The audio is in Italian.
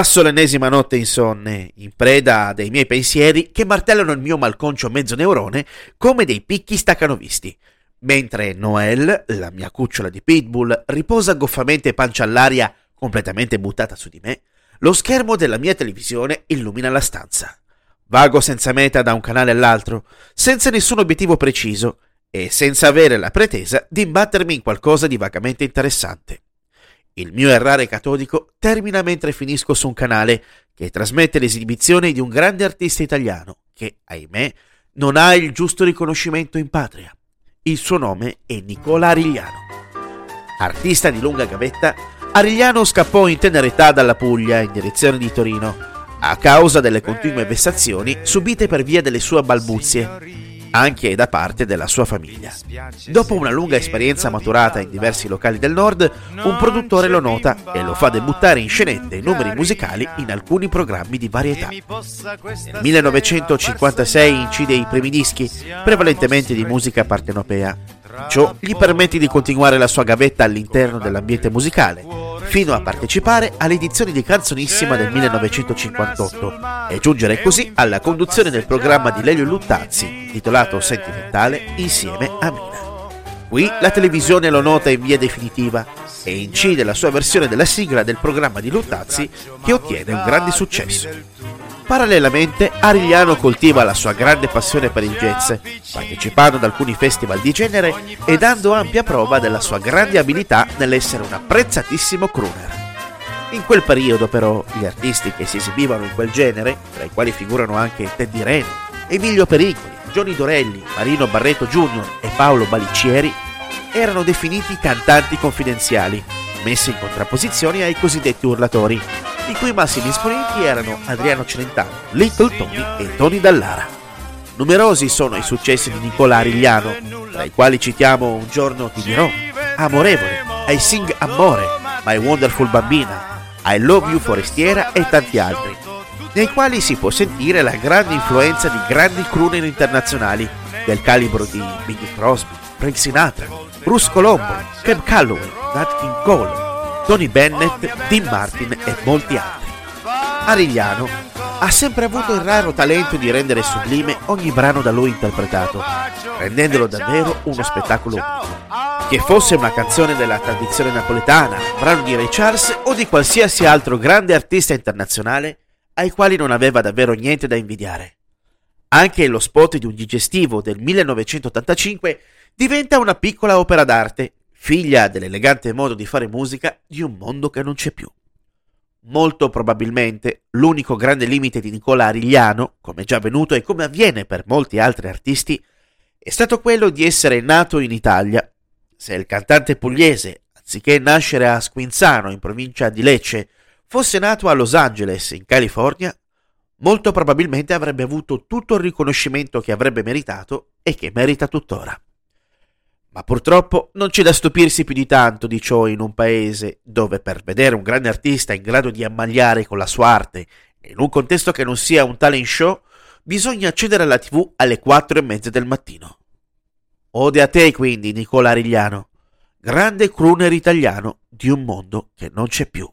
Passo l'ennesima notte insonne, in preda dei miei pensieri che martellano il mio malconcio mezzo neurone come dei picchi staccanovisti, mentre Noel, la mia cucciola di pitbull, riposa goffamente pancia all'aria, completamente buttata su di me, lo schermo della mia televisione illumina la stanza. Vago senza meta da un canale all'altro, senza nessun obiettivo preciso e senza avere la pretesa di imbattermi in qualcosa di vagamente interessante. Il mio errare catodico termina mentre finisco su un canale che trasmette l'esibizione di un grande artista italiano che, ahimè, non ha il giusto riconoscimento in patria. Il suo nome è Nicola Arigliano. Artista di lunga gavetta, Arigliano scappò in tenera età dalla Puglia in direzione di Torino a causa delle continue vessazioni subite per via delle sue balbuzie anche da parte della sua famiglia. Dopo una lunga esperienza maturata in diversi locali del nord, un produttore lo nota e lo fa debuttare in scenette e numeri musicali in alcuni programmi di varietà. Nel 1956 incide i primi dischi, prevalentemente di musica partenopea. Ciò gli permette di continuare la sua gavetta all'interno dell'ambiente musicale, fino a partecipare alle edizioni di Canzonissima del 1958 e giungere così alla conduzione del programma di Lelio Luttazzi, titolato Sentimentale, insieme a Mina. Qui la televisione lo nota in via definitiva e incide la sua versione della sigla del programma di Luttazzi che ottiene un grande successo. Parallelamente, Arigliano coltiva la sua grande passione per il jazz, partecipando ad alcuni festival di genere e dando ampia prova della sua grande abilità nell'essere un apprezzatissimo crooner. In quel periodo, però, gli artisti che si esibivano in quel genere, tra i quali figurano anche Teddy Reno, Emilio Pericoli, Johnny Dorelli, Marino Barreto Jr. e Paolo Baliccieri, erano definiti cantanti confidenziali, messi in contrapposizione ai cosiddetti urlatori, i cui massimi esponenti erano Adriano Celentano, Little Tony e Tony Dallara. Numerosi sono i successi di Nicola Arigliano, tra i quali citiamo Un giorno ti dirò, Amorevole, I Sing Amore, My Wonderful Bambina, I Love You Forestiera e tanti altri, nei quali si può sentire la grande influenza di grandi crooner internazionali del calibro di Bing Crosby, Frank Sinatra, Bruce Colombo, Cab Calloway, Nat King Cole, Tony Bennett, Dean Martin e molti altri. Arigliano ha sempre avuto il raro talento di rendere sublime ogni brano da lui interpretato, rendendolo davvero uno spettacolo unico. Che fosse una canzone della tradizione napoletana, brano di Ray Charles o di qualsiasi altro grande artista internazionale ai quali non aveva davvero niente da invidiare. Anche lo spot di un digestivo del 1985 diventa una piccola opera d'arte figlia dell'elegante modo di fare musica di un mondo che non c'è più. Molto probabilmente l'unico grande limite di Nicola Arigliano, come già avvenuto e come avviene per molti altri artisti, è stato quello di essere nato in Italia. Se il cantante pugliese, anziché nascere a Squinzano in provincia di Lecce, fosse nato a Los Angeles in California, molto probabilmente avrebbe avuto tutto il riconoscimento che avrebbe meritato e che merita tuttora. Ma purtroppo non c'è da stupirsi più di tanto di ciò in un paese dove per vedere un grande artista in grado di ammagliare con la sua arte in un contesto che non sia un talent show, bisogna accedere alla tv alle quattro e mezza del mattino. Ode a te quindi, Nicola Arigliano, grande crooner italiano di un mondo che non c'è più.